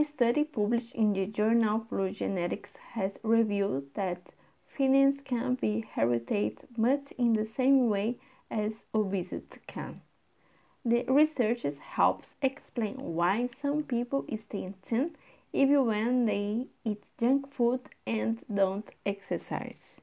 A study published in the journal PLOS Genetics has revealed that fitness can be inherited much in the same way as obesity can. The research helps explain why some people stay thin even when they eat junk food and don't exercise.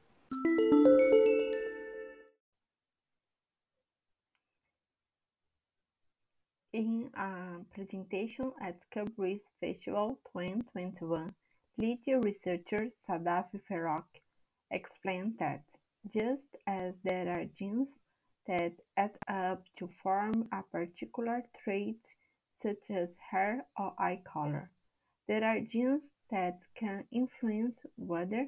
In a presentation at Cambridge Festival 2021, lead researcher Sadaf Farooqi explained that just as there are genes that add up to form a particular trait such as hair or eye color, there are genes that can influence whether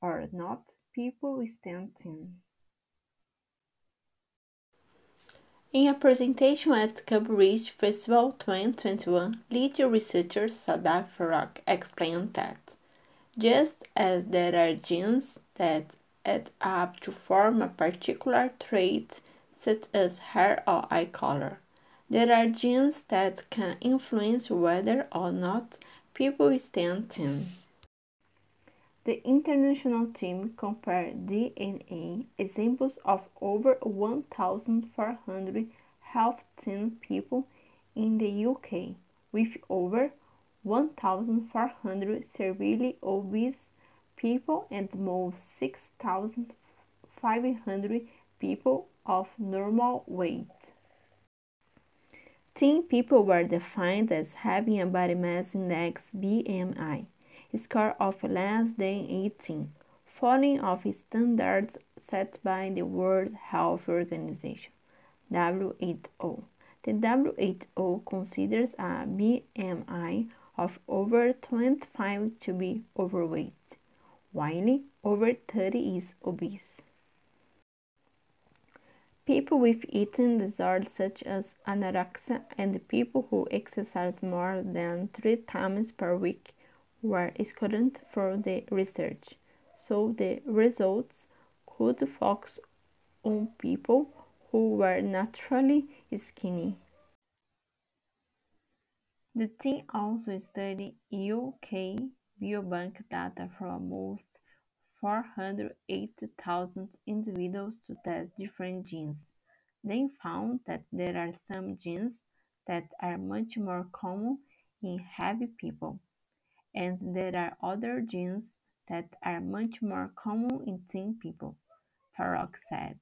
or not people stand thin. In a presentation at Cambridge Festival 2021, lead researcher Sadaf Farooqi explained that, just as there are genes that add up to form a particular trait such as hair or eye color, there are genes that can influence whether or not people stand thin. The international team compared DNA examples of over 1,400 health healthy people in the UK with over 1,400 severely obese people and most 6,500 people of normal weight. Thin people were defined as having a body mass index BMI score of less than 18, falling off standards set by the World Health Organization WHO. Oh. The WHO oh considers a BMI of over 25 to be overweight, while over 30 is obese. People with eating disorders such as anorexia and people who exercise more than three times per week were excluded from the research, so the results could focus on people who were naturally skinny. The team also studied UK biobank data from almost 480,000 individuals to test different genes. They found that there are some genes that are much more common in heavy people and there are other genes that are much more common in thin people, Farooqi said.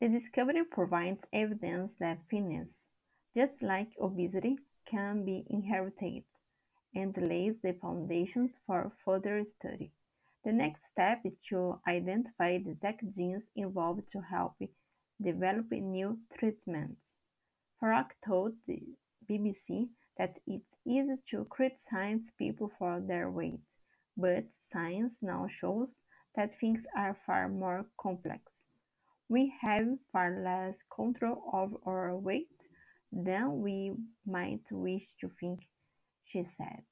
The discovery provides evidence that fitness, just like obesity, can be inherited and lays the foundations for further study. The next step is to identify the exact genes involved to help develop new treatments. Farooqi told the BBC that it's easy to criticize people for their weight, but science now shows that things are far more complex. We have far less control of our weight than we might wish to think, she said.